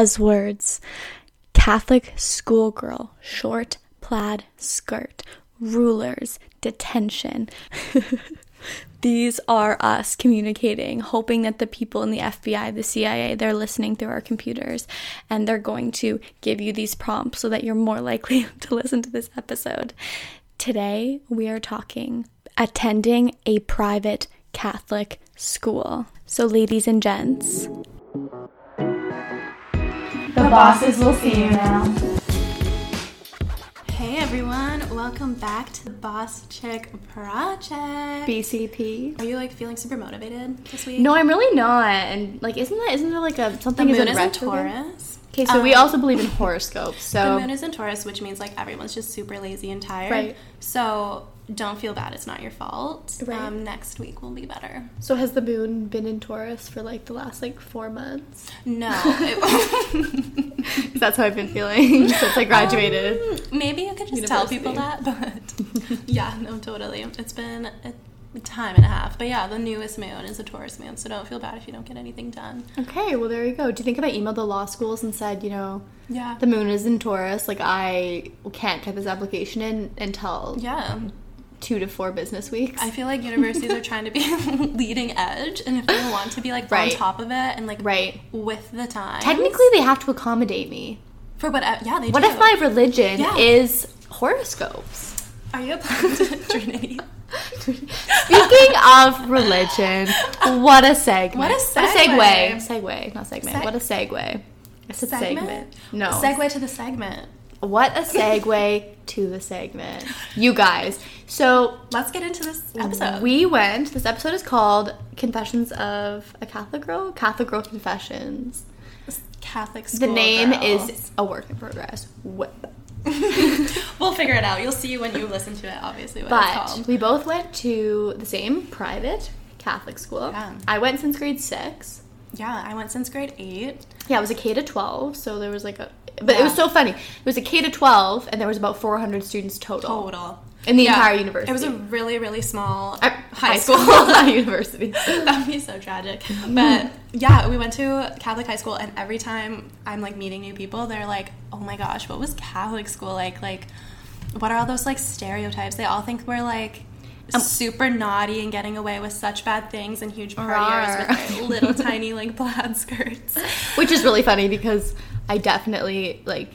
buzzwords Catholic schoolgirl, short plaid skirt, rulers, detention. These are us communicating, hoping that the people in the FBI, the CIA, they're listening through our computers and they're going to give you these prompts so that you're more likely to listen to this episode. Today, we are talking attending a private Catholic school. So, ladies and gents, bosses will see you now. Hey everyone, welcome back to the Boss Chick Project. BCP. Are you like feeling super motivated this week? No, I'm really not. And like, isn't that isn't there like a something the is moon in is in retrograde? Taurus. Okay, so we Um, also believe in horoscopes. So The moon is in Taurus, which means like everyone's just super lazy and tired. Right. So don't feel bad; it's not your fault. Right. Um, next week will be better. so has the moon been in Taurus for like the last like four months? No, it, That's how I've been feeling since I graduated. Um, maybe you could just tell people that, but yeah, no, totally. It's been a time and a half, but yeah, the newest moon is a Taurus moon, so don't feel bad if you don't get anything done. okay, well there you go. Do you think if I emailed the law schools and said, you know, Yeah. the moon is in Taurus, like I can't type this application in until yeah. Two to four business weeks? I feel like universities are trying to be leading edge, and if they want to be like Right. on top of it and like right. with the time, Technically, they have to accommodate me. for what? Uh, yeah, they do. What do. if my religion Yeah. is horoscopes? are you applying to Trinity? Speaking of religion, what a segue. What a segue. segue. Segue, not segment. Se- what a segue. It's a segment. No. segue to the segment. What a segue to the segment. You guys. So Let's get into this episode. we went, this episode is called Confessions of a Catholic Girl? Catholic Girl Confessions. Catholic school. The name is a work in progress. What? we'll figure it out. You'll see when you listen to it. Obviously, what it's But called. we both went to the same private Catholic school. Yeah. I went since grade six. Yeah, I went since grade eight. Yeah, it was a K to 12, so there was like a. But it was so funny. It was a K to 12, and there was about 400 students total. Total. In the Yeah. entire university. It was a really, really small Uh, high, school. not university. That'd be so tragic. But yeah, we went to Catholic high school, and every time I'm like meeting new people, they're like, "Oh my gosh, what was Catholic school like? Like, what are all those like stereotypes? They all think we're like." Um, super naughty and getting away with such bad things and huge partiers with their little tiny like plaid skirts. Which is really funny because I definitely, like,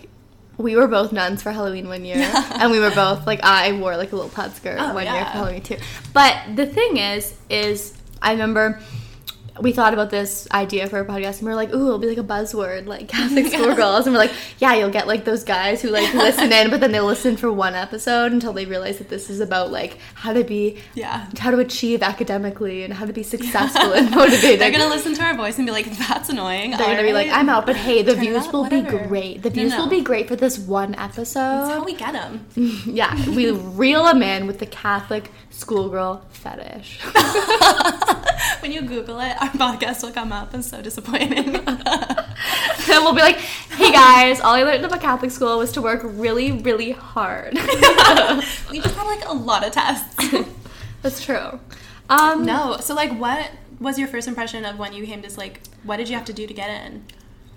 we were both nuns for Halloween one year, and we were both, like, I wore, like, a little plaid skirt Oh, one year yeah. for Halloween too. But the thing is, is I remember we thought about this idea for a podcast and we were like, ooh, it'll be like a buzzword, like Catholic schoolgirls. And we're like, yeah, you'll get like those guys who like listen in, but then they listen for one episode until they realize that this is about like how to be, Yeah. how to achieve academically and how to be successful and motivated. They're gonna listen to our voice and be like, "That's annoying." They're gonna be like, I'm out, but hey, the Turn views up, will be great. The views no. will be great for this one That's episode. how we get them. yeah, we reel them in with the Catholic schoolgirl fetish. when you Google it, our podcast will come up. It's so disappointing. and we'll be like, hey guys, all I learned about Catholic school was to work really, really hard. we just had like a lot of tests. That's true. Um, no, so like, what was your first impression of when you came to like? What did you have to do to get in?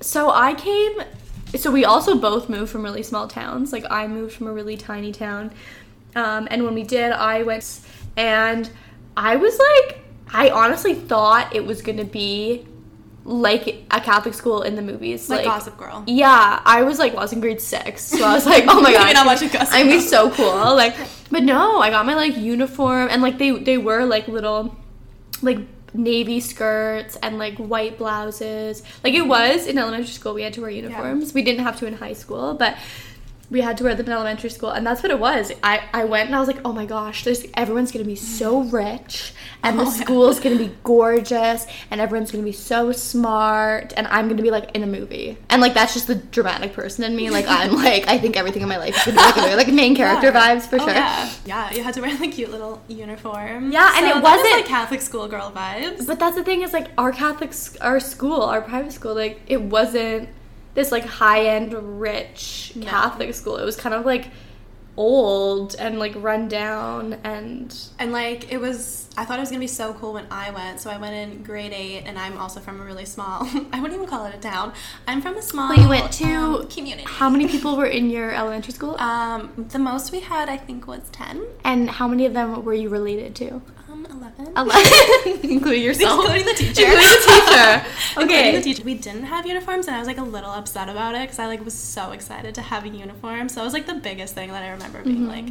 So I came. So we also both moved from really small towns. Like I moved from a really tiny town, um, and when we did, I went and I was like, I honestly thought it was gonna be like a Catholic school in the movies, Like, Gossip Girl. Yeah, I was like, well, I was in grade six, so I was like, oh my god, Maybe not watching Gossip I'm gonna be so cool. Like, but no, I got my like uniform, and like they they were like little, like navy skirts and like white blouses. Like it was in elementary school, we had to wear uniforms. We didn't have to in high school, but we had to wear them in elementary school, and that's what it was. I I went and I was like, oh my gosh, there's everyone's gonna be so rich, and the Oh, yeah. school's gonna be gorgeous, and everyone's gonna be so smart, and I'm gonna be like in a movie, and like that's just the dramatic person in me. Like I'm like I think everything in my life is gonna be like a movie, like main character Yeah. vibes for Oh, sure. Yeah, yeah. You had to wear like cute little uniform. Yeah, and it wasn't- like Catholic school girl vibes. But that's the thing is like our Catholic, our school, our private school, like it wasn't this like high end rich No. Catholic school. It was kind of like old and like run down and And like it was, I thought it was gonna be so cool when I went. So I went in grade eight, and I'm also from a really small. I wouldn't even call it a town. I'm from a small. You went to um, community. how many people were in your elementary school? Um, the most we had, I think, was ten. and how many of them were you related to? Um, eleven. Eleven, including yourself, Including the teacher. Including the teacher. Including Okay. the teacher. We didn't have uniforms, and I was like a little upset about it because I like was so excited to have a uniform. So it was like the biggest thing that I remember being like,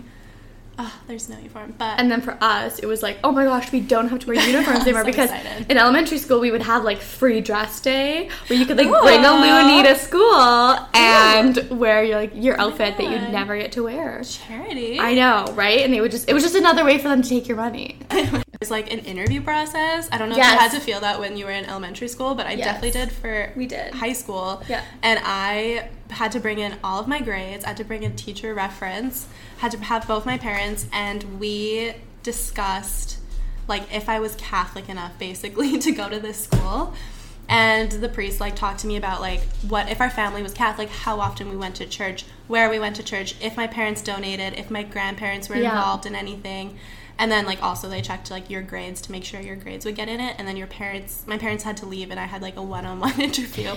"Oh, there's no uniform." But Mm-hmm. And then for us, it was like, oh my gosh, we don't have to wear uniforms anymore So because excited. in elementary school we would have like free dress day where you could like bring a. Luanita to school and wear your like your outfit that you'd never get to wear. charity. I know, right? And they would just it was just another way for them to take your money. It's like an interview process. I don't know if you had to feel that when you were in elementary school, but I Yes. definitely did for We did. high school. Yeah. And I had to bring in all of my grades, I had to bring in teacher reference, had to have both my parents, and we discussed like if I was Catholic enough basically to go to this school. And the priest like talked to me about like what if our family was Catholic, how often we went to church, where we went to church, if my parents donated, if my grandparents were Yeah. involved in anything. And then like also they checked like your grades to make sure your grades would get in it. And then your parents my parents had to leave and I had like a one on one interview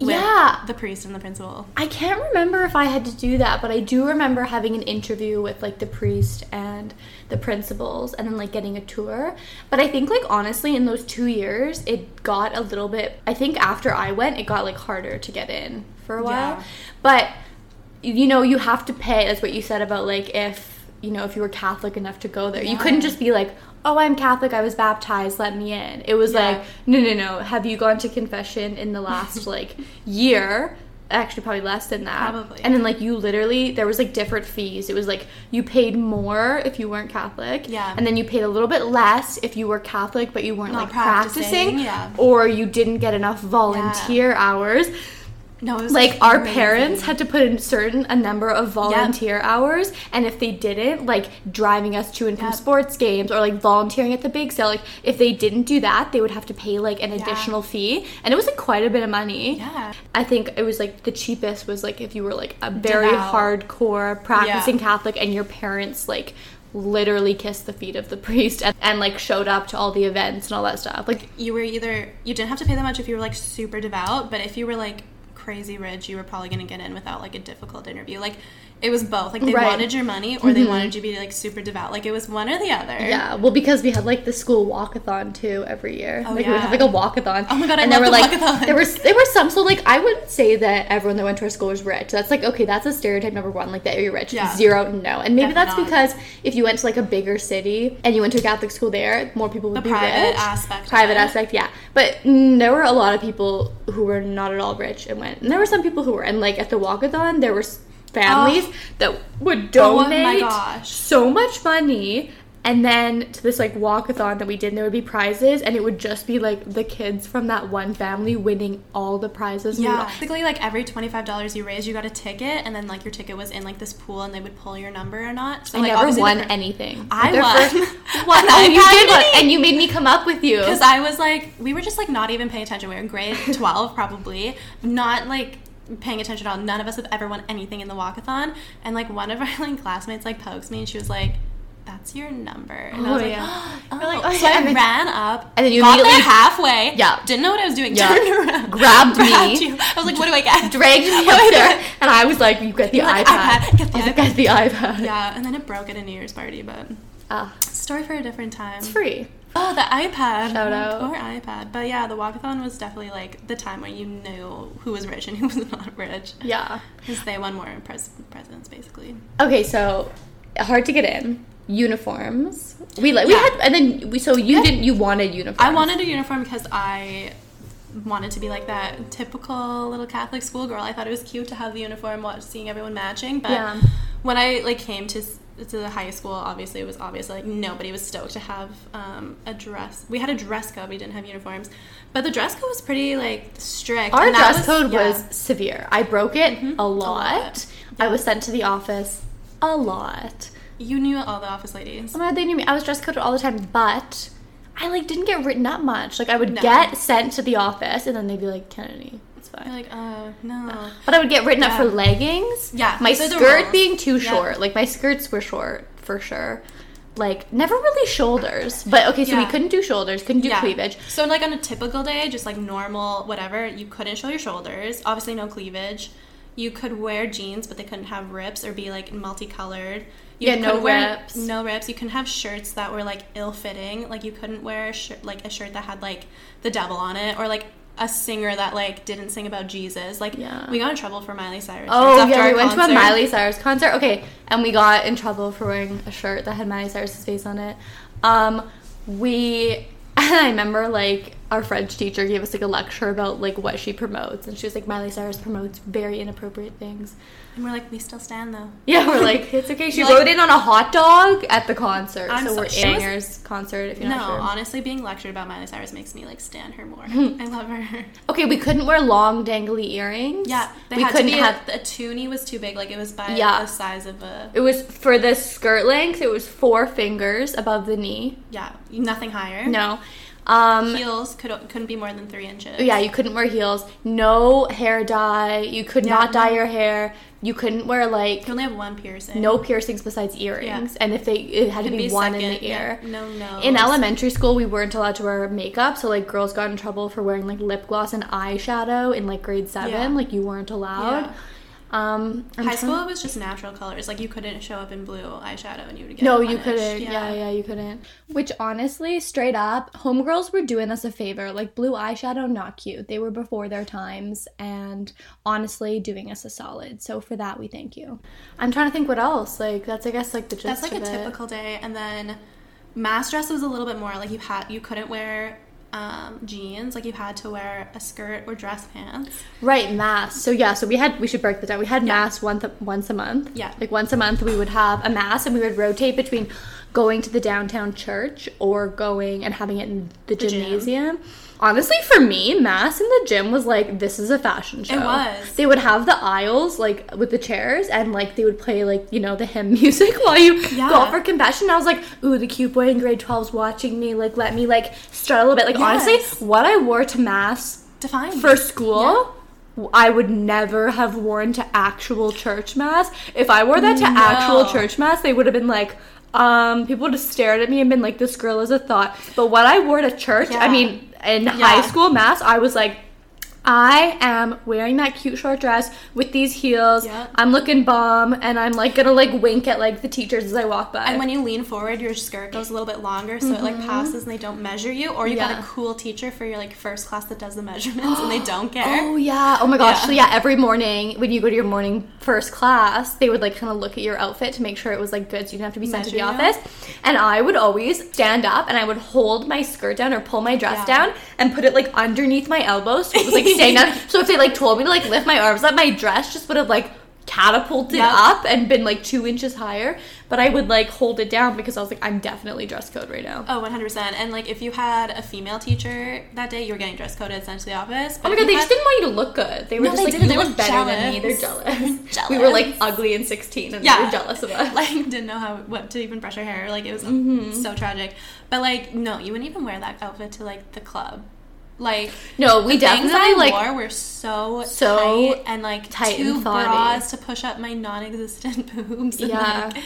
with Yeah. the priest and the principal. I can't remember if I had to do that, but I do remember having an interview with like the priest and the principals and then like getting a tour. But I think like honestly in those 2 years it got a little bit I think after I went it got like harder to get in for a while. Yeah. But you know, you have to pay that's what you said about like if you know, if you were Catholic enough to go there. You couldn't just be like, "Oh, I'm Catholic. I was baptized. Let me in." It was Yeah. like, "No, no, no. Have you gone to confession in the last like year?" Actually, probably less than that. Probably. And then like you literally there was like different fees. It was like you paid more if you weren't Catholic. Yeah. And then you paid a little bit less if you were Catholic but you weren't Not like practicing. practicing, yeah. Or you didn't get enough volunteer hours. No, Like our amazing. parents had to put in certain a number of volunteer hours and if they didn't, like driving us to and from Yep. sports games or like volunteering at the big sale, like if they didn't do that, they would have to pay like an Yeah. additional fee. And it was like quite a bit of money. Yeah. I think it was like the cheapest was like if you were like a very Devout. hardcore practicing Yeah. Catholic and your parents like literally kissed the feet of the priest and, and like showed up to all the events and all that stuff. Like you were either you didn't have to pay that much if you were like super devout, but if you were like crazy rich, you were probably gonna get in without like a difficult interview. Like it was both. Like they Right. wanted your money or they wanted you to be like super devout. Like it was one or the other. Yeah, well, because we had like the school walkathon too every year. Oh, like we would have yeah. like a walkathon. Oh my God, I and love there were like walkathon. there was there were some. So like I wouldn't say that everyone that went to our school was rich. That's like okay, that's a stereotype number one. Like that you're rich. Yeah. Zero, no. And maybe Definitely that's not. because if you went to like a bigger city and you went to a Catholic school there, more people would The be private rich. aspect Private aspect, yeah. But mm, there were a lot of people who were not at all rich and went. And there were some people who were. And like at the walkathon, there were families oh. that would Oh my donate gosh. so much money and then to this like walkathon that we did and there would be prizes and it would just be like the kids from that one family winning all the prizes and Yeah. Basically, like every twenty five dollars you raised, you got a ticket, and then like your ticket was in like this pool, and they would pull your number or not. So I like, never won anything. I won. first- what? An Oh, you did one, and you made me come up with you. Because I was like, we were just like not even paying attention. We were in grade 12 probably, not like paying attention at all. None of us have ever won anything in the walkathon. And like one of our like classmates like pokes me and she was like, that's your number. And I Oh, was like, yeah. oh. Like, oh, so. I And ran up and then you got there immediately- halfway. Yeah. Didn't know what I was doing. Yeah. Turned around. Grabbed me. you. I was like, what do I get? dragged me up there, and I was like, "You get the like, iPad. iPad, get the I was like, iPad. "Get the iPad." Yeah, and then it broke at a New Year's party, but Ah, story for a different time. it's free. Oh, the iPad. Shout oh, out. Poor iPad. But yeah, the walkathon was definitely like the time where you knew who was rich and who was not rich. Yeah. Because they won more pres- presidents, basically. Okay, so hard to get in. Uniforms. We like we had, and then we. So you didn't. You wanted uniform. I wanted a uniform because I wanted to be like that typical little Catholic schoolgirl. I thought it was cute to have the uniform, watch, seeing everyone matching. But Yeah. when I like came to to the high school, obviously it was obvious like nobody was stoked to have um, a dress. We had a dress code. We didn't have uniforms, but the dress code was pretty like strict. Our dress code yeah. was severe. I broke it a lot. lot. I was sent to the office a lot. You knew all the office ladies. Oh my god, they knew me. I was dress coded all the time, but I like didn't get written up much. Like I would No. get sent to the office, and then they'd be like, Kennedy, You're like, uh, no. But I would get written up for leggings. Yeah, My these are the skirt being too Yeah. short. Like my skirts were short for sure. Like never really shoulders. But okay, so we couldn't do shoulders, couldn't do Yeah. cleavage. So like on a typical day, just like normal, whatever, you couldn't show your shoulders. Obviously, no cleavage. You could wear jeans, but they couldn't have rips or be like multicolored. You Yeah, no wear- rips. No rips. You couldn't have shirts that were like ill-fitting. Like you couldn't wear a like a shirt that had like the devil on it, or like a singer that like didn't sing about Jesus. Like Yeah. we got in trouble for Miley Cyrus. Oh after yeah, we went to a concert. Miley Cyrus concert. Okay, and we got in trouble for wearing a shirt that had Miley Cyrus's face on it. Um, we I remember like our French teacher gave us like a lecture about like what she promotes, and she was like Miley Cyrus promotes very inappropriate things. And we're like, we still stand though. Yeah, we're like it's okay. She like- in on a hot dog at the concert, I'm so so- we're was- concert. If you're No, not sure. honestly, being lectured about Miley Cyrus makes me like stand her more. I love her. Okay, we couldn't wear long dangly earrings. Yeah, they we had couldn't to be have. a, a toonie was too big. Like it was by Yeah. the size of a it was for the skirt length. It was four fingers above the knee. yeah, nothing higher. No. Um, heels could couldn't be more than three inches. yeah, you couldn't wear heels. No hair dye. You could Yeah, not dye no. your hair. You couldn't wear like you only have one piercing. no piercings besides earrings. And if they, it had to be, be one in second, the yeah, ear. no, no. In elementary school, we weren't allowed to wear makeup, so like girls got in trouble for wearing like lip gloss and eyeshadow in like grade seven. Yeah. Like you weren't allowed. Yeah. Um, high trying- school it was just natural colors. Like you couldn't show up in blue eyeshadow and you would get No, you couldn't. Yeah. yeah, you couldn't. Which honestly, straight up, homegirls were doing us a favor. Like blue eyeshadow, not cute. They were before their times and honestly doing us a solid. So for that, we thank you. I'm trying to think what else. Like that's I guess like the gist That's like a it. typical day, and then mass dress was a little bit more like you had you couldn't wear um, jeans. Like you had to wear a skirt or dress pants. Right, mass. So yeah, so we had we should break that down. We had mass once once a month. Yeah. Like once a month we would have a mass and we would rotate between going to the downtown church or going and having it in the, The gym. Honestly, for me, mass in the gym was like this is a fashion show. was. They would have the aisles like with the chairs and like they would play like you know the hymn music while you Yeah. go out for confession. I was like, ooh, the cute boy in grade 12's watching me. Like let me like strut a little bit. Like Yes. honestly, what I wore to mass Define for school I would never have worn to actual church mass. If I wore that to No. actual church mass, they would have been like, um, people would have stared at me and been like, this girl is a thought. But what I wore to church, I Yeah. mean, in Yeah. high school math, I was like, I am wearing that cute short dress with these heels. Yeah. I'm looking bomb, and I'm like gonna like wink at like the teachers as I walk by. And when you lean forward, your skirt goes a little bit longer, so it like passes and they don't measure you. Or you got Mm-hmm. A cool teacher for your like first class that does the measurements and they don't care. Oh yeah. Oh my gosh. Yeah. So yeah, every morning when you go to your morning first class, they would like kind of look at your outfit to make sure it was like good, so you didn't have to be sent to the Measure you. office. And I would always stand up and I would hold my skirt down or pull my dress Yeah. down and put it like underneath my elbows, so it was like staying down. So if they like told me to like lift my arms up, my dress just would have like catapulted Yep. up and been like two inches higher. But I would like hold it down because I was like, I'm definitely dress code right now. Oh, 100%. And like if you had a female teacher that day, you were getting dress coded sent to the office. Oh my god, they had- just didn't want you to look good. They were No, just they like, didn't. you They were look better than me. They're jealous. jealous. We were like ugly and 16 and yeah, they were jealous of us. Like didn't know how what to even brush her hair. Like it was Mm-hmm. so tragic. But like no, you wouldn't even wear that outfit to like the club. Like no, we definitely I like wore were so So tight and like tight two and bras to push up my non-existent boobs. And, Yeah. Like,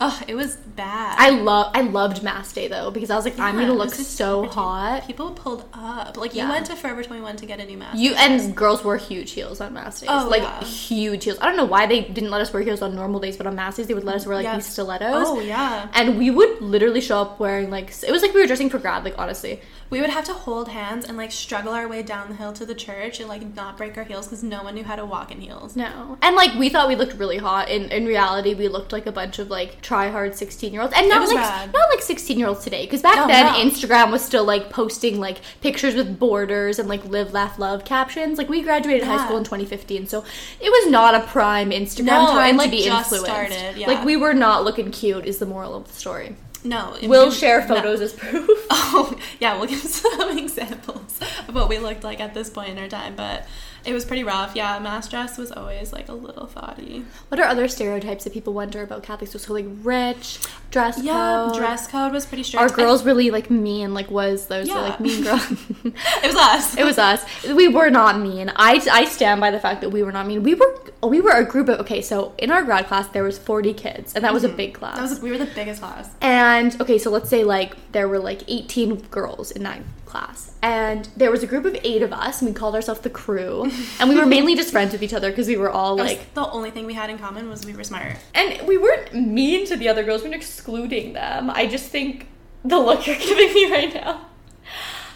oh, it was bad. I love I loved mass day though because I was like I'm gonna look so hot. People pulled up. Like Yeah. you went to Forever 21 to get a new mask. You and girls wore huge heels on mass days. Oh, like yeah. huge heels. I don't know why they didn't let us wear heels on normal days, but on mass days they would let us wear like Yeah. these stilettos. Oh yeah. And we would literally show up wearing like it was like we were dressing for grad, like honestly. We would have to hold hands and like struggle our way down the hill to the church and like not break our heels because no one knew how to walk in heels. No. And like we thought we looked really hot. In in reality, we looked like a bunch of like try hard sixteen year olds, and not like bad. not like sixteen year olds today. Because back No, then, no. Instagram was still like posting like pictures with borders and like live, laugh, love captions. Like we graduated high school in 2015, so it was not a prime Instagram No, time and, to like, be just influenced. started, yeah. Like we were not looking cute. Is the moral of the story. No. We'll share no. photos as proof. Oh, yeah, we'll give some examples of what we looked like at this point in our time. But It was pretty rough. Yeah, mass dress was always like a little thoughty. What are other stereotypes that people wonder about Catholic schools? So like rich, dress Yeah, code. dress code was pretty strict. Are girls really like mean? Like was those Yeah. like mean girls? It was us. It was us. We were not mean. I, I stand by the fact that we were not mean. We were Oh, we were a group of okay. So in our grad class there was forty kids, and that was a mm-hmm. big class. That was we were the biggest class. And okay, so let's say like there were like 18 girls in that class. And there was a group of 8 of us and we called ourselves the crew. And we were mainly just friends with each other because we were all That like the only thing we had in common was we were smart. and we weren't mean to the other girls, we weren't excluding them. I just think the look you're giving me right now.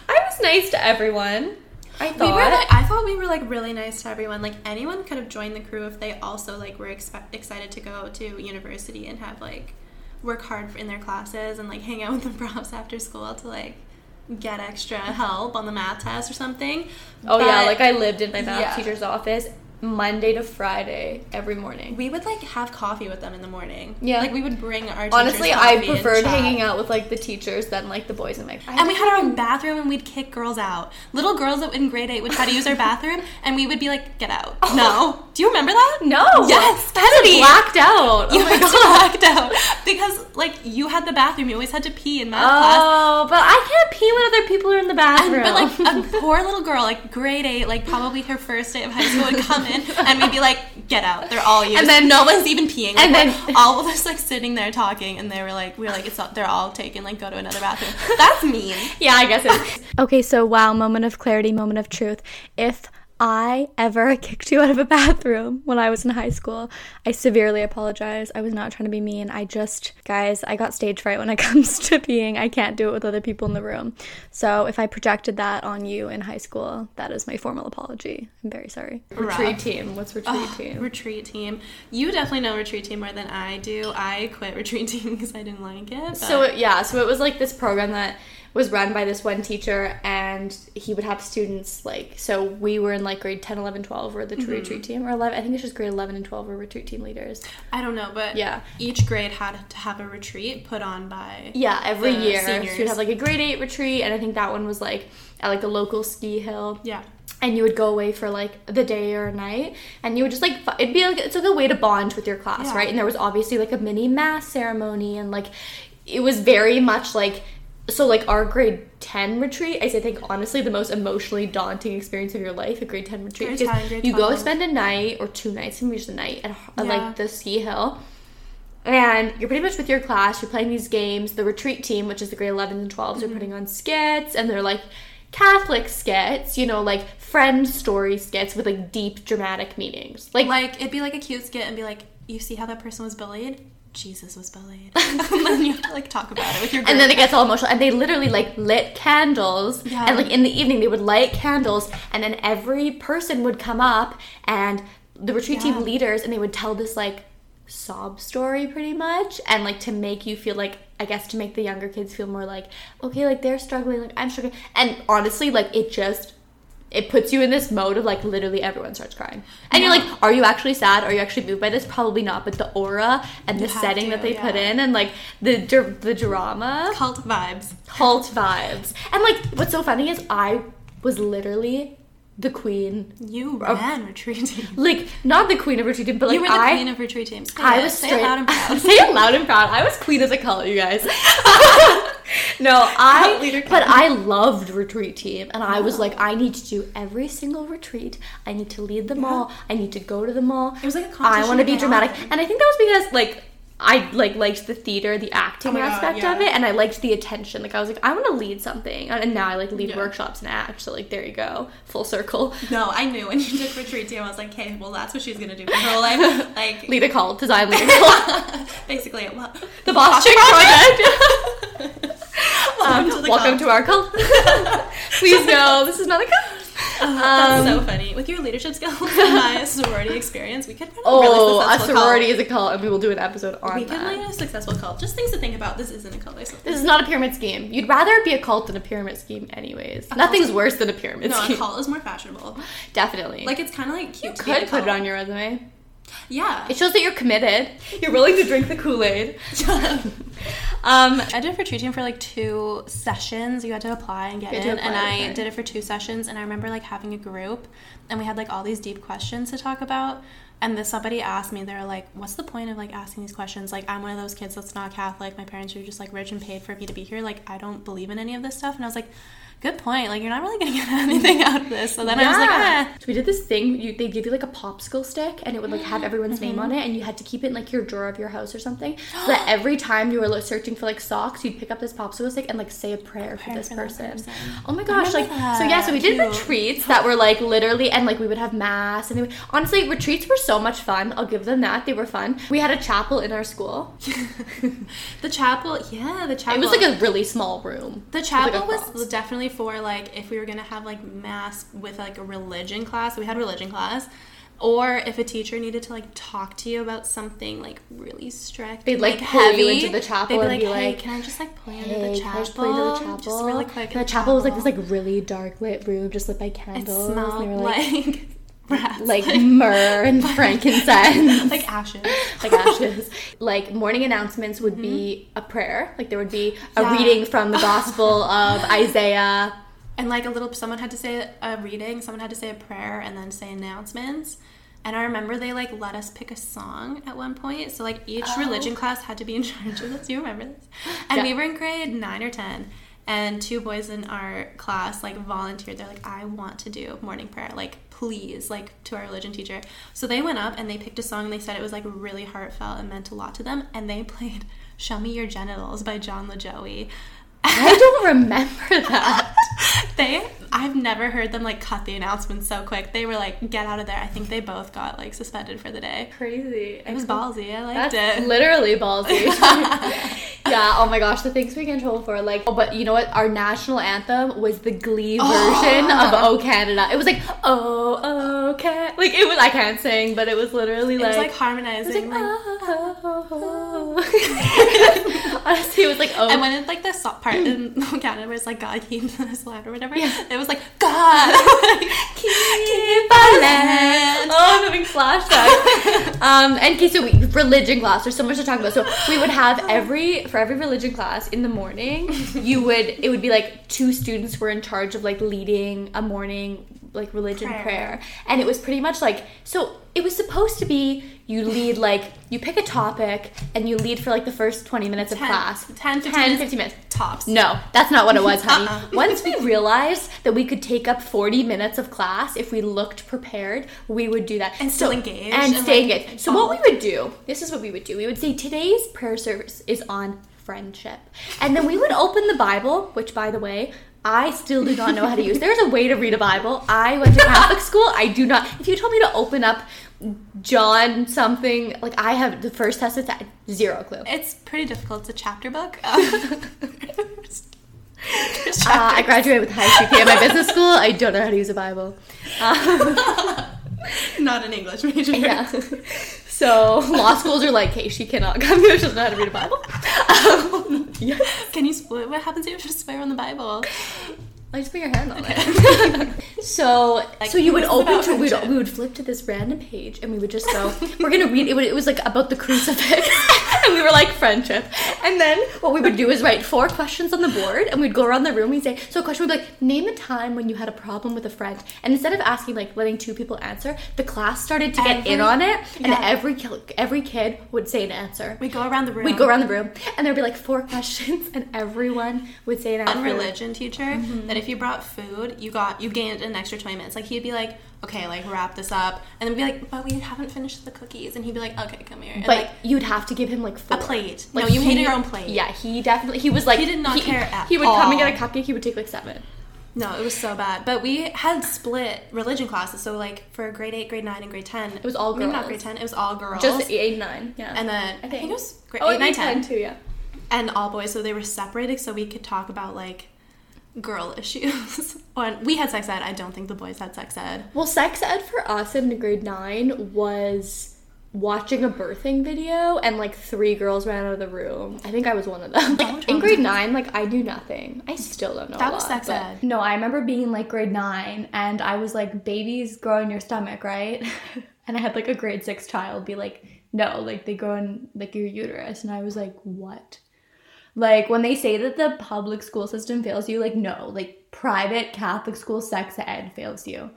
I was nice to everyone. I thought We were like, I thought we were like really nice to everyone. Like anyone could have joined the crew if they also like were expe- excited to go to university and have like work hard in their classes and like hang out with the profs after school to like get extra help on the math test or something. Oh yeah, like I lived in my math Yeah. teacher's office Monday to Friday every morning. we would like have coffee with them in the morning. Yeah. like we would bring our Honestly, I and preferred hanging out with like the teachers than like the boys in my class. And we had our own bathroom and we'd kick girls out. Little girls in grade eight would try to use our bathroom and we would be like, get out. Oh. No. Do you remember that? Oh. no. Yes, Kennedy. blacked out. You oh my god. blacked out. Because like you had the bathroom, you always had to pee in math oh, class. Oh, but I can't pee when other people are in the And, bathroom. but like a poor little girl, like grade eight, like probably her first day of high school would come in and we'd be like, get out. They're all you. And then- no one's even peeing. Like, and then- all of us like sitting there talking and they were like, we were like, it's not, they're all taken, like go to another bathroom. That's mean. yeah, I guess it's okay. So wow, moment of clarity, moment of truth. If I ever kicked you out of a bathroom when I was in high school, I severely apologize. I was not trying to be mean. I just, guys, I got stage fright when it comes to peeing. I can't do it with other people in the room. So if I projected that on you in high school, that is my formal apology. I'm very sorry. Retreat Rough. team. What's retreat Ugh, team? Retreat team. You definitely know retreat team more than I do. I quit retreat team because I didn't like it. But So yeah, so it was like this program that was run by this one teacher and he would have students like so we were in like grade 10 11 12 were the mm-hmm. retreat team or 11 i think it's just grade 11 and 12 were retreat team leaders I don't know, but Yeah. each grade had to have a retreat put on by yeah every year so seniors. you'd have like a grade 8 retreat and i think that one was like at like a local ski hill yeah. and you would go away for like the day or night and you would just like it'd be like it's like a way to bond with your class Yeah. right and there was obviously like a mini mass ceremony and like it was very much like so like our grade 10 retreat is i think honestly the most emotionally daunting experience of your life a grade 10 retreat Grade because 10, grade you go 12. spend a night or two nights and just a night at, at Yeah. like the ski hill and you're pretty much with your class you're playing these games the retreat team which is the grade 11s and 12s Mm-hmm. are putting on skits and they're like catholic skits you know like friend story skits with like deep dramatic meanings like, Like it'd be like a cute skit and be like, you see how that person was bullied? Jesus was bullied. and then you have to like talk about it with your group. and then it gets all emotional and they literally like lit candles Yeah. and like in the evening they would light candles and then every person would come up and the retreat Yeah. team leaders and they would tell this like sob story pretty much and like to make you feel like i guess to make the younger kids feel more like okay like they're struggling like i'm struggling and honestly like it just it puts you in this mode of like literally everyone starts crying. And you're like are you actually sad? Are you actually moved by this? Probably not but the aura and the You have setting to, that they put in and like the the drama. Cult vibes. cult vibes. And like, what's so funny is I was literally the queen. You ran retreat team. Like, not the queen of retreat, team, but like you were the I. queen of retreat teams. Say I it. was Say it loud and proud. Say it loud and proud. I was queen as a cult, you guys. no, I. But. I loved retreat team, and I was like, I need to do every single retreat. I need to lead them all. I need to go to them all. It was like a I want to be dramatic, and I think that was because like. I like liked the theater, the acting Oh my God, aspect yeah. of it, and I liked the attention. Like I was like, I want to lead something, and now I like lead Yeah. workshops and act. So like, there you go, full circle. No, I knew when you took retreat team, I was like, okay, well, that's what she's gonna do for her whole life. Like, Lead a cult, design lead a cult. basically, well, the Boss Chick Project. um, Welcome to the welcome to our cult. Please know this is not a cult. That's Um, so funny. With your leadership skills and my sorority experience, we could run a Oh, really a sorority cult. is a cult, and we will do an episode on We could that. lead a successful cult. Just things to think about. This isn't a cult. This is not a pyramid scheme. You'd rather be a cult than a pyramid scheme, anyways. A Nothing's worse than a pyramid No, a cult is more fashionable. Definitely. Like it's kind of like cute. to be could put it on your resume. Yeah. It shows that you're committed. You're willing to drink the Kool Aid. um, I did it for team for like two sessions. You had to apply and get You had to in, and I did it for two sessions. And I remember like having a group, and we had like all these deep questions to talk about. And this somebody asked me, they're like, "What's the point of like asking these questions? Like, I'm one of those kids that's not Catholic. My parents are just like rich and paid for me to be here. Like, I don't believe in any of this stuff." And I was like, "Good point. Like, you're not really gonna get anything out of this." So then I was like, Yeah. "Eh." So we did this thing. You, they give you like a popsicle stick, and it would like have everyone's name Mm-hmm. on it, and you had to keep it in like your drawer of your house or something. So that every time you were like, searching for like socks, you'd pick up this popsicle stick and like say a prayer, for Prayer this for person. person. Oh my gosh! Like remember so, yeah. So we did. Cute. retreats that were like literally, and like we would have mass, and they would, honestly, retreats were so much fun. I'll give them that. They were fun. We had a chapel in our school. The chapel, yeah, the chapel. It was like a really small room. The with, like, chapel was definitely for like if we were gonna have like mass with like a religion class. We had religion class, or if a teacher needed to like talk to you about something like really strict, They'd, and, like, pull you into the chapel They'd be and like, be "Hey, like, can I just like play under Hey, the chapel? just play into the chapel? Just really quick." And the chapel was like this like really dark lit room, just lit by it candles. and smelled they were, like rats, like myrrh and frankincense, like ashes. like ashes. Like morning announcements would be mm-hmm. a prayer. Like there would be a Yeah. reading from the Gospel of Isaiah. And like a little, someone had to say a reading, someone had to say a prayer, and then say announcements. And I remember they like let us pick a song at one point. So like each oh. religion class had to be in charge of this. Do you remember this? And Yeah. we were in grade nine or ten, and two boys in our class like volunteered. They're like, I want to do morning prayer. Like please, like to our religion teacher. So they went up and they picked a song. and They said it was like really heartfelt and meant a lot to them. And they played "Show Me Your Genitals" by Jon Lajoie. I don't remember that. they I've never heard them like cut the announcement so quick. They were like, get out of there. I think they both got like suspended for the day. Crazy. It was ballsy. I liked That's it. literally ballsy. yeah. Oh my gosh, the things we get in trouble for. Like, oh, but you know what? Our national anthem was the Glee version of "Oh Canada." It was like "Oh, oh, can." Like it was. I can't sing, but it was literally it like. was like it was harmonizing. like, like, oh. Honestly, it was like oh. and when it's like the so- part in Canada where it's like God keep this land or whatever, Yeah. it was like God keep our land. Oh, I'm having flashbacks. um, and okay, so we, religion class. There's so much to talk about. So we would have every for every religion class in the morning. You would it would be like two students were in charge of like leading a morning like religion prayer, Prayer. and it was pretty much like so. It was supposed to be you lead like you pick a topic and you lead for like the first 20 minutes of 10, class 10, 15 10 minutes. 15 minutes tops. no, that's not what it was, honey. Uh-uh. Once we realized that we could take up 40 minutes of class if we looked prepared, we would do that. And still engaged And and, stay like, engaged. So what we would do, this is what we would do. We would say today's prayer service is on friendship. And then we would open the Bible, which by the way, I still do not know how to use. There's a way to read a Bible. I went to Catholic school. I do not. If you told me to open up John something, like I have the first test, it's zero clue. It's pretty difficult. It's a chapter book. Um, Uh, I graduated with high GPA in my business school. I don't know how to use a Bible. Um, Not an English major. yeah. So law schools are like, hey, she cannot come here. She doesn't know how to read a Bible. Um, yes. Can you split? What happens if you just swear on the Bible? I just put your hand on it. so, Like, so you would open to we would, we would flip to this random page and we would just go. We're gonna read it. Would, it was like about the crucifix, and we were like friendship. And then what we would do is write four questions on the board, and we'd go around the room. We'd say, so a question would be like, name a time when you had a problem with a friend. And instead of asking like letting two people answer, the class started to get in on it, and yeah. every every kid would say an answer. We go around the room. We'd go around the room, and there'd be like four questions, and everyone would say an answer. one religion teacher Mm-hmm. that if you brought food, you got you gained an extra twenty minutes. Like he'd be like, okay, like wrap this up, and then be like, but we haven't finished the cookies, and he'd be like, okay, come here, and But like you'd have to give him like four. a plate. Like no, you he- made your own plate. Yeah, he definitely he was like He did not care at He would come and get a cupcake. He would take like seven. No, it was so bad. But we had split religion classes, so like for grade eight, grade nine, and grade ten, it was all Maybe not grade ten. It was all girls. Just eight and nine. Yeah. and then I I think. think, it was grade oh, eight, nine, ten, too. Yeah. and all boys. So they were separated, so we could talk about like girl issues. when we had sex ed, I don't think the boys had sex ed. Well, sex ed for us in grade nine was watching a birthing video and like three girls ran out of the room. I think I was one of them. Like, in grade nine, like I knew nothing. I still don't know. That a was lot, sex but- ed. No, I remember being in like grade nine and I was like, babies grow in your stomach, right? and I had like a grade six child be like, no, like they grow in like your uterus. And I was like, what? Like when they say that the public school system fails you, like no, like private Catholic school sex ed fails you.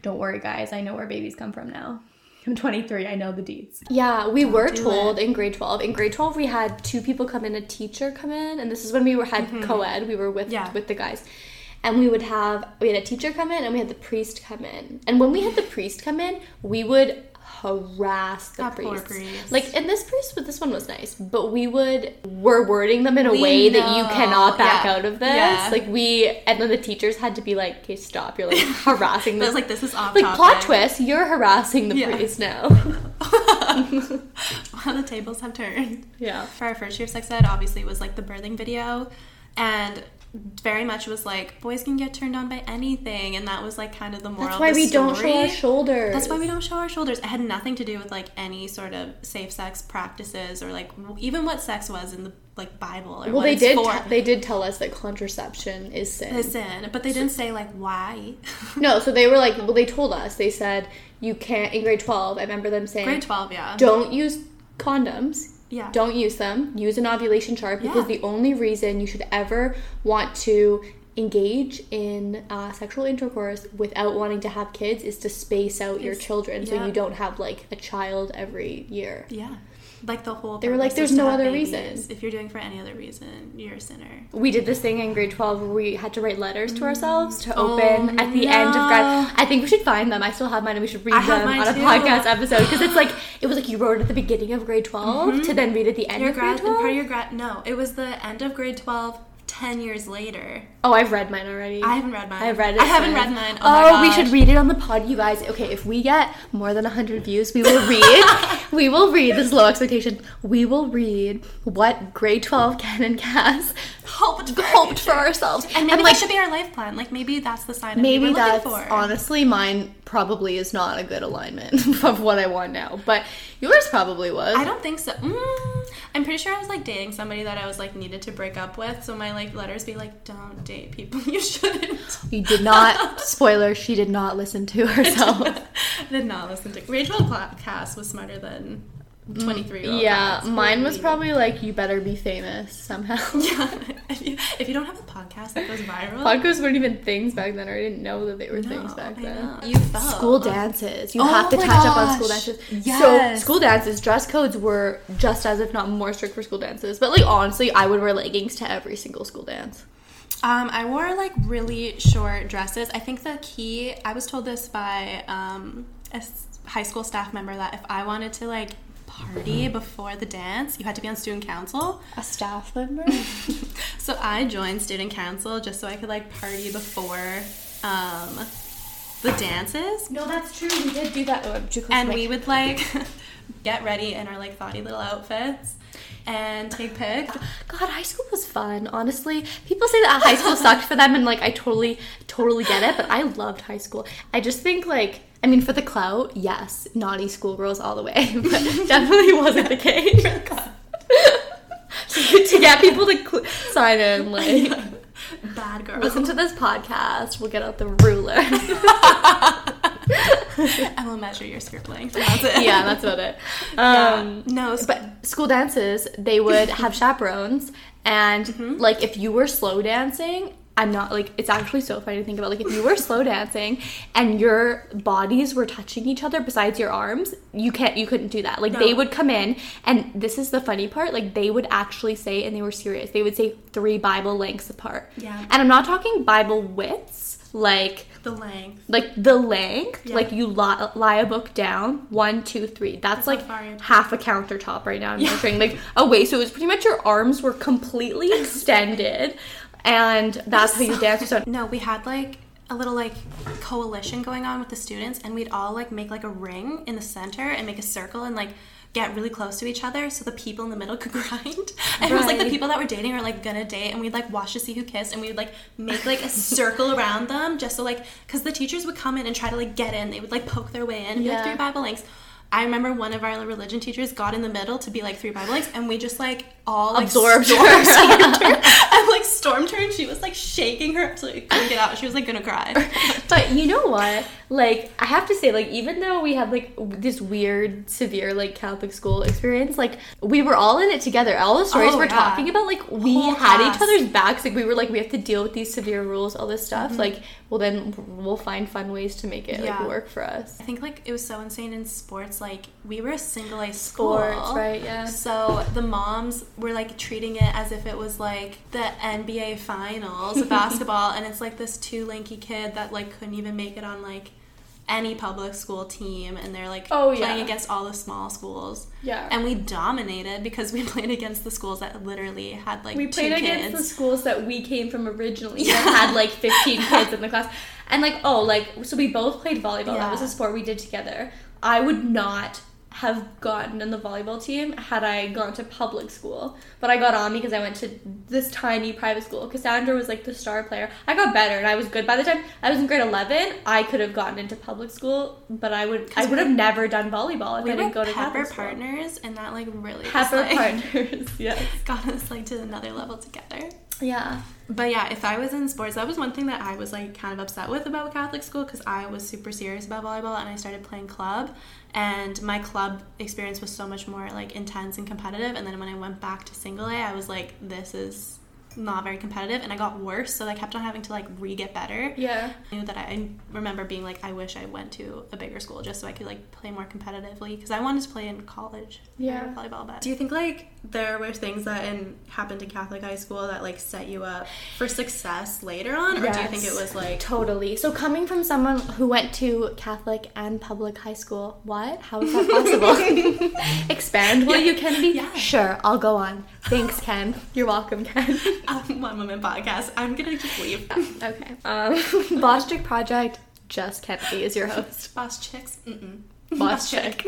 Don't worry, guys. I know where babies come from now. I'm 23. I know the deeds. Yeah, we were do told in grade 12. In grade 12, we had two people come in, a teacher come in, and this is when we were had mm-hmm. co-ed. We were with Yeah. with the guys, and we would have we had a teacher come in, and we had the priest come in. And when we had the priest come in, we would harass the That priests. priest. Like, and this priest, but this one was nice, but we would we're wording them in a We way that you cannot back yeah. out of this. Yeah. Like we, and then the teachers had to be like, "Okay, stop! You're like harassing it's like this is off like topic. plot twist. You're harassing the Yeah. priest now." How the tables have turned. yeah. For our first year of sex ed, obviously it was like the birthing video, and very much was like boys can get turned on by anything, and that was like kind of the moral. That's why we don't show our shoulders. That's why we don't show our shoulders. It had nothing to do with like any sort of safe sex practices or like even what sex was in the like Bible or Well, what they did. for. te- they did tell us that contraception is sin. It's sin, but they didn't say like why. No, so they were like, well, they told us. They said you can't in grade twelve. I remember them saying, Grade twelve, yeah, don't use condoms. Yeah, Don't use them. Use an ovulation chart because Yeah. the only reason you should ever want to engage in uh, sexual intercourse without wanting to have kids is to space out your Is- children so you don't have like a child every year. yeah. Like the whole. Thing. They were like, "There's no other babies. reason." If you're doing for any other reason, you're a sinner. We did this thing in grade 12 where we had to write letters to mm. ourselves to Oh, open at the end of no. grad. I think we should find them. I still have mine and we should read I them on a too. podcast episode because it's like it was like you wrote it at the beginning of grade 12 to mm-hmm. then read at the end Your of grade 12. part of your grad. No, it was the end of grade twelve. Ten years later, oh, I've read mine already. I haven't read mine. I've read it. I haven't read mine. Oh, Oh, we should read it on the pod, you guys. Okay, if we get more than 100 views, we will read. we will read. This is low expectation. We will read what grade 12 Kenn and Cass hoped for, hoped for ourselves. And maybe like, that should be our life plan. Like maybe that's the sign. Of maybe what we're that's looking for. honestly mine probably is not a good alignment of what I want now, but yours probably was. I don't think so. Mm, I'm pretty sure I was like dating somebody that I was like needed to break up with. So my like letters be like, "Don't date people you shouldn't." You did not. spoiler: she did not listen to herself. Did not listen to Rachel Cass was smarter than 23 year old. yeah, mine was probably like, "You better be famous somehow." Yeah, if you, if you don't have a podcast that goes viral, Podcasts weren't even things back then, or I didn't know that they were things back I then. know. You fell. School dances. You Oh have to my catch up on school dances. Yes. So school dances, dress codes were just as if not more strict for school dances. But like honestly, I would wear leggings to every single school dance. Um, I wore like really short dresses. I think the key, I was told this by um, a s- high school staff member that if I wanted to like party before the dance, you had to be on student council. A staff member. So I joined student council just so I could like party before um, the dances. no, that's true. We did do that. Oh, And we would like get ready in our like thoughty little outfits and take pics. God, high school was fun. Honestly, people say that high school sucked for them, and like I totally, totally get it. But I loved high school. I just think like, I mean, for the clout, yes, naughty schoolgirls all the way, but definitely wasn't the case. to, to get people to cl- sign in, like, Bad girl. listen to this podcast. We'll get out the ruler. I will measure your skirt length. That's it. yeah, that's about it. Yeah. Um, no, But school dances, they would have chaperones, and Mm-hmm. like if you were slow dancing, I'm not like it's actually so funny to think about. Like if you were slow dancing and your bodies were touching each other besides your arms, you can't, you couldn't do that. Like they would come in, and this is the funny part. Like they would actually say, and they were serious. They would say three Bible lengths apart. Yeah. And I'm not talking Bible widths, like the length. like the length, Yeah. like you lie, lie a book down, one, two, three. That's, how like half a countertop right now. I'm measuring like away, so it was pretty much your arms were completely extended, and that's how you dance. So No, we had like a little like coalition going on with the students, and we'd all like make like a ring in the center and make a circle and like get really close to each other so the people in the middle could grind. And it was like the people that were dating or like gonna date, and we'd like watch to see who kissed, and we'd like make like a circle around them just so like because the teachers would come in and try to like get in, they would like poke their way in, and be like Yeah. three Bible links. I remember one of our religion teachers got in the middle to be like three Bible links, and we just like all like Absorbed stormed, her. and like stormed her, and she was like shaking her so we couldn't get out. She was like gonna cry. But you know what? Like, I have to say, like, even though we had like this weird, severe, like Catholic school experience, like we were all in it together. All the stories Oh, we're yeah. talking about, like we Whole had class. each other's backs. Like we were like, we have to deal with these severe rules, all this stuff. Mm-hmm. Like, well, then we'll find fun ways to make it Yeah. like work for us. I think like it was so insane in sports. Like we were a single A school, Sports, right? Yeah. So the moms were like treating it as if it was like the NBA finals of basketball, and it's like this two lanky kid that like couldn't even make it on like any public school team, and they're like Oh, playing yeah. against all the small schools. Yeah. And we dominated because we played against the schools that literally had like we played against kids. the schools that we came from originally Yeah. that had like 15 kids in the class and like oh like so we both played volleyball that was a sport we did together i would not have gotten in the volleyball team had i gone to public school. But i got on because i went to this tiny private school. Cassandra was like the star player. I got better and i was good. By the time i was in grade 11 i could have gotten into public school but i would i would have never done volleyball if we i didn't go to pepper Catholic school. partners, and that like really just, pepper like, partners yes. got us like to another level together. Yeah But yeah, if I was in sports, that was one thing that I was like kind of upset with about Catholic school because I was super serious about volleyball and I started playing club. And my club experience was so much more like intense and competitive. And then when I went back to single A, I was like, this is not very competitive. And I got worse. So I kept on having to like re get better. yeah I knew that I, I remember being like, I wish I went to a bigger school just so I could like play more competitively because I wanted to play in college. Yeah. volleyball. But do you think like there were things that in, happened in Catholic high school that like set you up for success later on, or do you think it was like Totally. So coming from someone who went to Catholic and public high school, what? How is that possible? Expand, will you, Kennedy? Yeah. Sure, I'll go on. Thanks, Ken. You're welcome, Ken. Um, one woman podcast? I'm gonna just leave. okay. Um, Boss Chick Project, just Kennedy is your host. Boss chicks. Mm-mm. Boss Chick.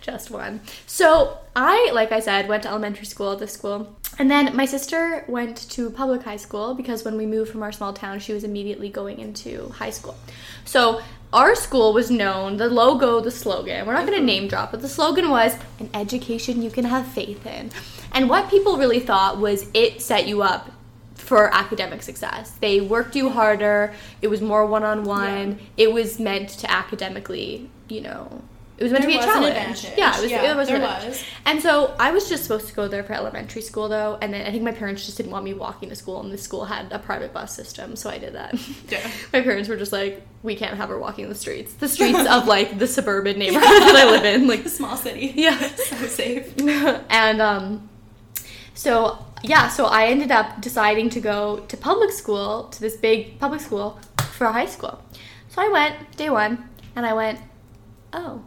just one. So I, like I said, went to elementary school at this school. And then my sister went to public high school because when we moved from our small town, she was immediately going into high school. So our school was known, the logo, the slogan, we're not going to mm-hmm. name drop, but the slogan was an education you can have faith in. And what people really thought was it set you up for academic success. They worked you harder, it was more one on one, it was meant to academically, you know. It was meant There to be a challenge. Yeah, it was, Yeah, it was there was. And so I was just supposed to go there for elementary school though, and then I think my parents just didn't want me walking to school, and the school had a private bus system, so I did that. Yeah. my parents were just like, we can't have her walking the streets, the streets of like the suburban neighborhood that I live in, like The small city. yeah. So safe. and um, so yeah, so I ended up deciding to go to public school, to this big public school for high school. So I went day one, and I went, oh,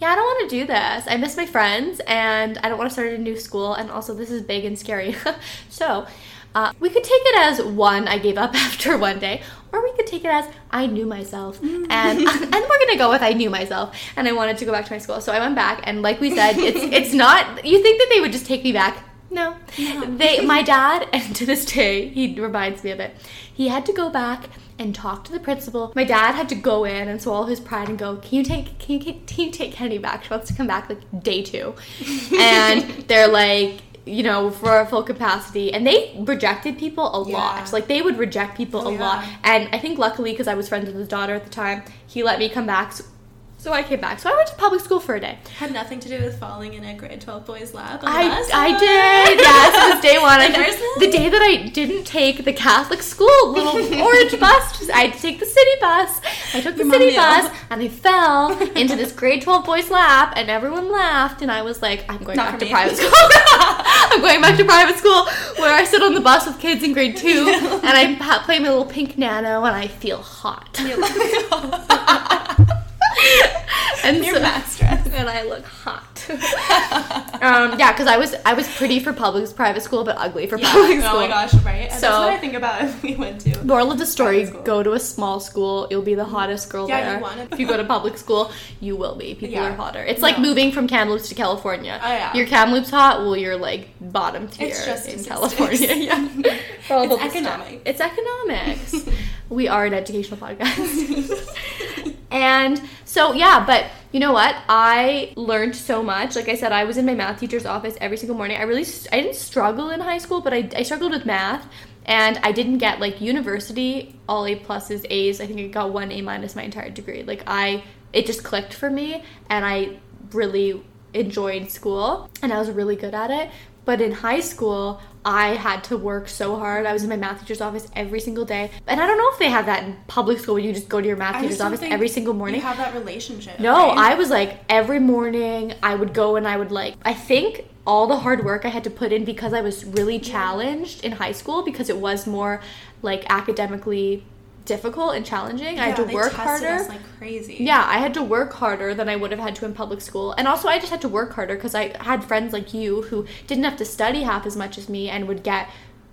yeah, I don't want to do this. I miss my friends, and I don't want to start a new school, and also this is big and scary. so. Uh, we could take it as one, I gave up after one day, or we could take it as I knew myself, and and we're gonna go with I knew myself, and I wanted to go back to my school. So I went back, and like we said, it's it's not. You think that they would just take me back? No, they. My dad, and to this day, he reminds me of it. He had to go back and talk to the principal. My dad had to go in and swallow his pride and go, "Can you take can you, can you take Kennedy back? She wants to come back like day two. and they're like. You know, for a full capacity, and they rejected people a Yeah. lot. Like they would reject people Oh, a lot, and I think luckily because I was friends with his daughter at the time, he let me come back. So, I came back. So I went to public school for a day. Had nothing to do with falling in a grade 12 boys lab. on the I, bus. I did. Yes, it was day one. I The took- nurses? the day that I didn't take the Catholic school little orange bus. I had to take the city bus. I took the Your city bus and I fell into this grade 12 boys lap and everyone laughed and I was like, I'm going Not back to me. private school. I'm going back to private school where I sit on the bus with kids in grade two and I play my little pink nano and I feel hot. and Your so- math stress. and I look hot. um, yeah, because I was I was pretty for public private school, but ugly for Yeah. public Oh school. Oh my gosh, right? And So- that's what I think about if we went to. Moral of the story: Go to a small school. You'll be the hottest girl Yeah, you there. want it. If you go to public school, you will be. People Yeah. are hotter. It's like moving from Kamloops to California. Oh, yeah. Your Kamloops hot, well, you're like bottom tier It's just in statistics. California. yeah, For all It's of the stuff. economics. It's economics. We are an educational podcast. and so yeah, but You know what? I learned so much. Like I said, I was in my math teacher's office every single morning. I really, I didn't struggle in high school, but I, I struggled with math. And I didn't get like university all A pluses, A's. I think I got one A minus my entire degree. Like I, it just clicked for me, and I really enjoyed school, and I was really good at it. But in high school, I had to work so hard. I was in my math teacher's office every single day. And I don't know if they have that in public school where you just go to your math teacher's office every single morning. You have that relationship. No, right? I was like every morning I would go and I would like I think all the hard work I had to put in because I was really challenged in high school because it was more like academically difficult and challenging. I had to work harder. like crazy. Yeah, I had to work harder than I would have had to in public school. And also, I just had to work harder because I had friends like you who didn't have to study half as much as me and would get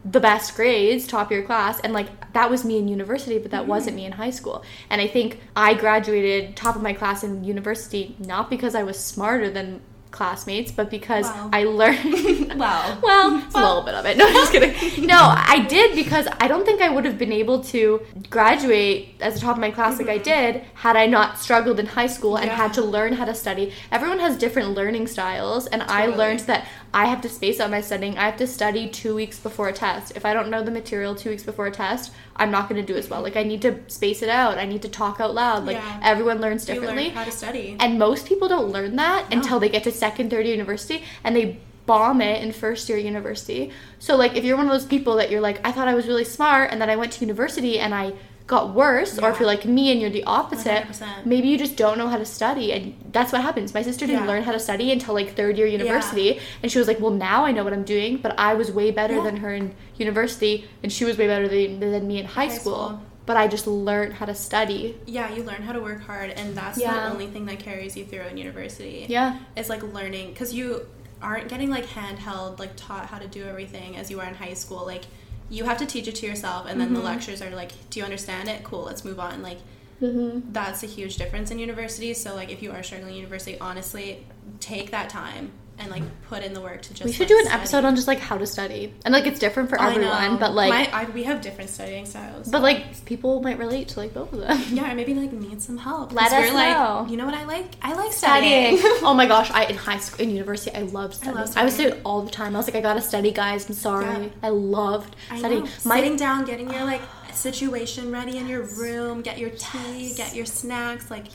the best grades, top of your class. And like, that was me in university, but that Mm-hmm. wasn't me in high school. And I think I graduated top of my class in university not because I was smarter than classmates, but because Wow. I learned. Well. Well, it's a little bit of it. No, I'm just kidding. No, I did because I don't think I would have been able to graduate as the top of my class like I mm-hmm. did had I not struggled in high school and Yeah. had to learn how to study. Everyone has different learning styles, and I learned that I have to space out my studying. I have to study two weeks before a test. If I don't know the material two weeks before a test, I'm not going to do as well. Mm-hmm. Like I need to space it out. I need to talk out loud. Like Yeah. everyone learns You differently. learn how to study. And most people don't learn that until they get to second, third year university and they bomb it in first year university. So like if you're one of those people that you're like, I thought I was really smart and then I went to university and I got worse, or if you're like me and you're the opposite, 100%. maybe you just don't know how to study and that's what happens. My sister didn't Yeah. learn how to study until like third year university and she was like, Well now I know what I'm doing, but I was way better Yeah. than her in university and she was way better than, than me in high, High school. school. But I just learned how to study. yeah, you learn how to work hard, and that's Yeah. the only thing that carries you through in university. Yeah. It's like learning because you aren't getting like handheld, like taught how to do everything as you are in high school. Like you have to teach it to yourself, and then the lectures are like, "Do you understand it? Cool, let's move on." Like Mm-hmm. that's a huge difference in university. So like if you are struggling in university, honestly, take that time and like put in the work to just. We should like, do an study. episode on just like how to study. And like it's different for I everyone, but like My, I, we have different studying styles. but like people might relate to like both of them. yeah, or maybe like need some help. Let us like, know. you know what I like? I like Studying. studying. oh my gosh, I in high school in university I loved studying. I, love would studying. study all the time. I was like, I gotta study guys, I'm sorry. Yeah. I loved I studying. know. My Sitting down, getting your like situation ready in your room, get your tea, get your snacks, like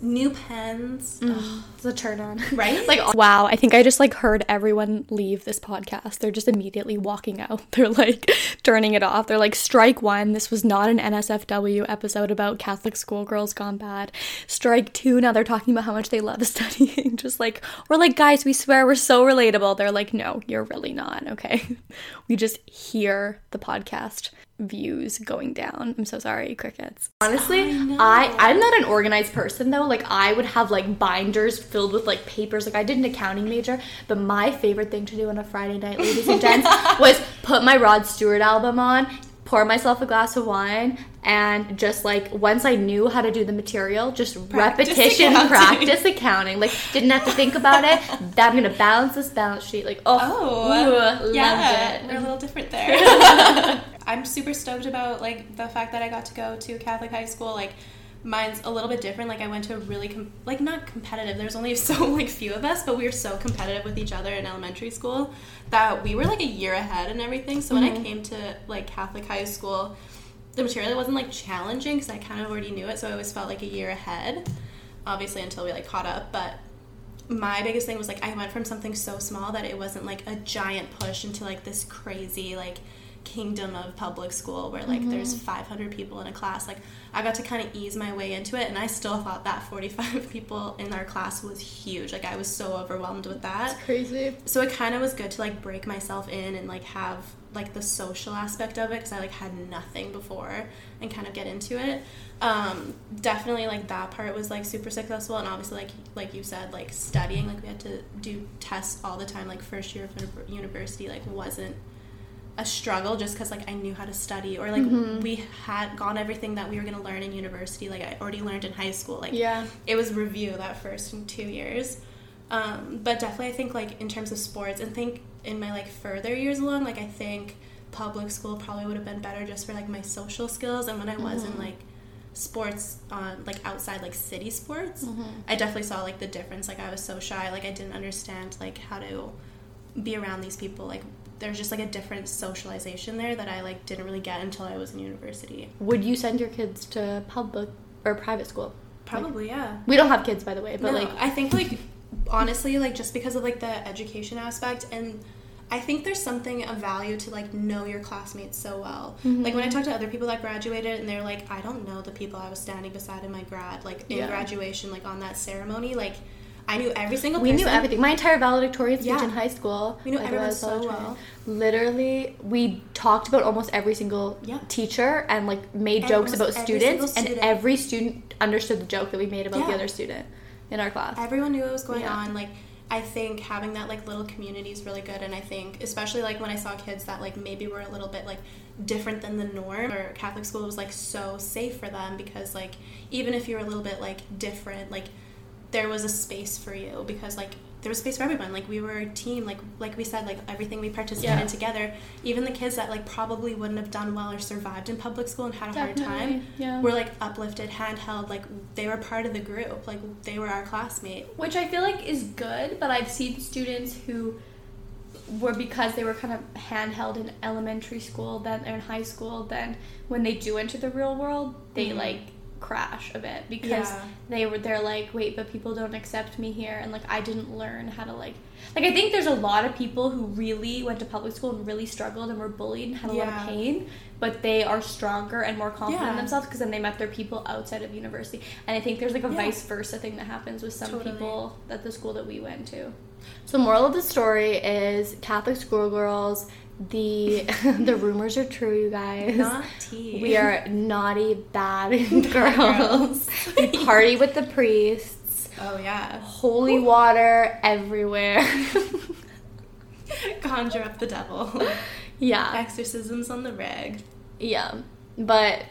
new pens. Mm-hmm. it's a turn on. Right? like wow, I think I just like heard everyone leave this podcast. They're just immediately walking out. They're like turning it off. They're like strike one. This was not an NSFW episode about Catholic schoolgirls gone bad. Strike two. Now they're talking about how much they love studying. just like we're like guys, we swear we're so relatable. They're like, no, you're really not. Okay, we just hear the podcast views going down. I'm so sorry, crickets. Honestly, I, I'm not an organized person though. Like I would have like binders filled with like papers. Like I did an accounting major, but my favorite thing to do on a Friday night, ladies and gents, was put my Rod Stewart album on, pour myself a glass of wine, and just like once I knew how to do the material, just Practice repetition, accounting. practice accounting. Like didn't have to think about it. That I'm gonna balance this balance sheet. Like oh, Oh, ooh, yeah, we're a little different there. I'm super stoked about like the fact that I got to go to Catholic high school. Like mine's a little bit different. Like I went to a really com- like not competitive. There's only so like few of us, but we were so competitive with each other in elementary school that we were like a year ahead and everything. So when I mm-hmm. came to like Catholic high school, the material wasn't like challenging because I kind of already knew it, so I always felt like a year ahead. Obviously, until we like caught up, but my biggest thing was like I went from something so small that it wasn't like a giant push into like this crazy like kingdom of public school where like there's 500 people in a class. Like i got to kind of ease my way into it and i still thought that 45 people in our class was huge. Like i was so overwhelmed with that. Crazy. so it kind of was good to like break myself in and like have like the social aspect of it because i like had nothing before and kind of get into it. Um definitely like that part was like super successful and obviously like like you said like studying like we had to do tests all the time. Like first year of university like wasn't a struggle just because like I knew how to study or like Mm-hmm. we had gone everything that we were gonna learn in university like I already learned in high school like Yeah. it was review that first two years um, but definitely I think like in terms of sports and think in my like further years along like I think public school probably would have been better just for like my social skills and when I was Mm-hmm. in like sports on like outside like city sports, Mm-hmm. I definitely saw like the difference. Like I was so shy, like I didn't understand like how to be around these people. Like there's just like a different socialization there that I like didn't really get until I was in university. Would you send your kids to public or private school? Probably, yeah. We don't have kids, by the way, but no, like, I think like honestly, like just because of like the education aspect and I think there's something of value to like know your classmates so well. Mm-hmm. Like when I talk to other people that graduated and they're like, I don't know the people I was standing beside in my grad, like in Yeah. graduation, like on that ceremony, like I knew every single we person. knew everything. My entire valedictorian speech Yeah. in high school. We knew like, everyone so well. Literally, we talked about almost every single Yeah. teacher and like made And jokes about students, single and every student understood the joke that we made about the other student in our class. everyone knew what was going Yeah. on like i think having that like little community is really good and i think especially like when i saw kids that like maybe were a little bit like different than the norm or catholic school was like so safe for them because like even if you were a little bit like different like there was a space for you because like there was space for everyone like we were a team like like we said like everything we participated Yeah. in together even the kids that like probably wouldn't have done well or survived in public school and had a hard time yeah. were like uplifted handheld like they were part of the group like they were our classmate which I feel like is good, but I've seen students who were because they were kind of handheld in elementary school, then or in high school, then when they do enter the real world, they Mhm. like crash a bit because Yeah. they were they're like, wait, but people don't accept me here and like I didn't learn how to like like I think there's a lot of people who really went to public school and really struggled and were bullied and had a lot of pain, but they are stronger and more confident in themselves because then they met their people outside of university. And I think there's like a Yeah. vice versa thing that happens with some Totally. people at the school that we went to. So the moral of the story is Catholic schoolgirls, the the rumors are true, you guys. Not tea. We are naughty, bad girls. we party with the priests. Oh yeah. Holy water everywhere. Conjure up the devil. yeah. Exorcisms on the reg. Yeah. But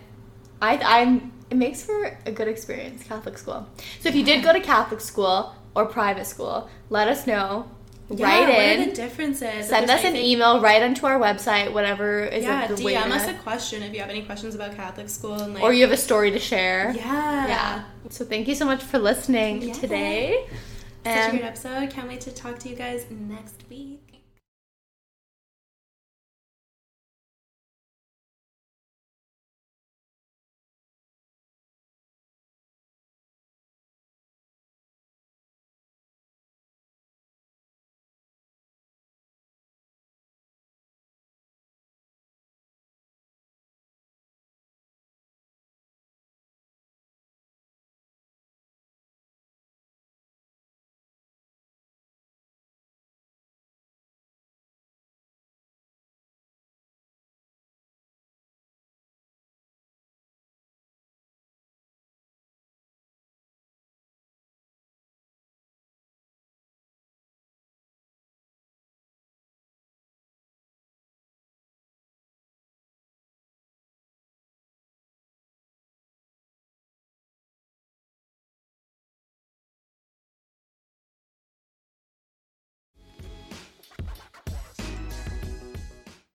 I I'm it makes for a good experience, Catholic school. So if you did go to Catholic school or private school, let us know. Yeah, write what in. are the differences? Send us an email right onto our website, whatever is Yeah, the way DM to- us a question if you have any questions about Catholic school and like or you have a story to share. Yeah. Yeah. So thank you so much for listening Yeah. today. Such a great episode. Can't wait to talk to you guys next week.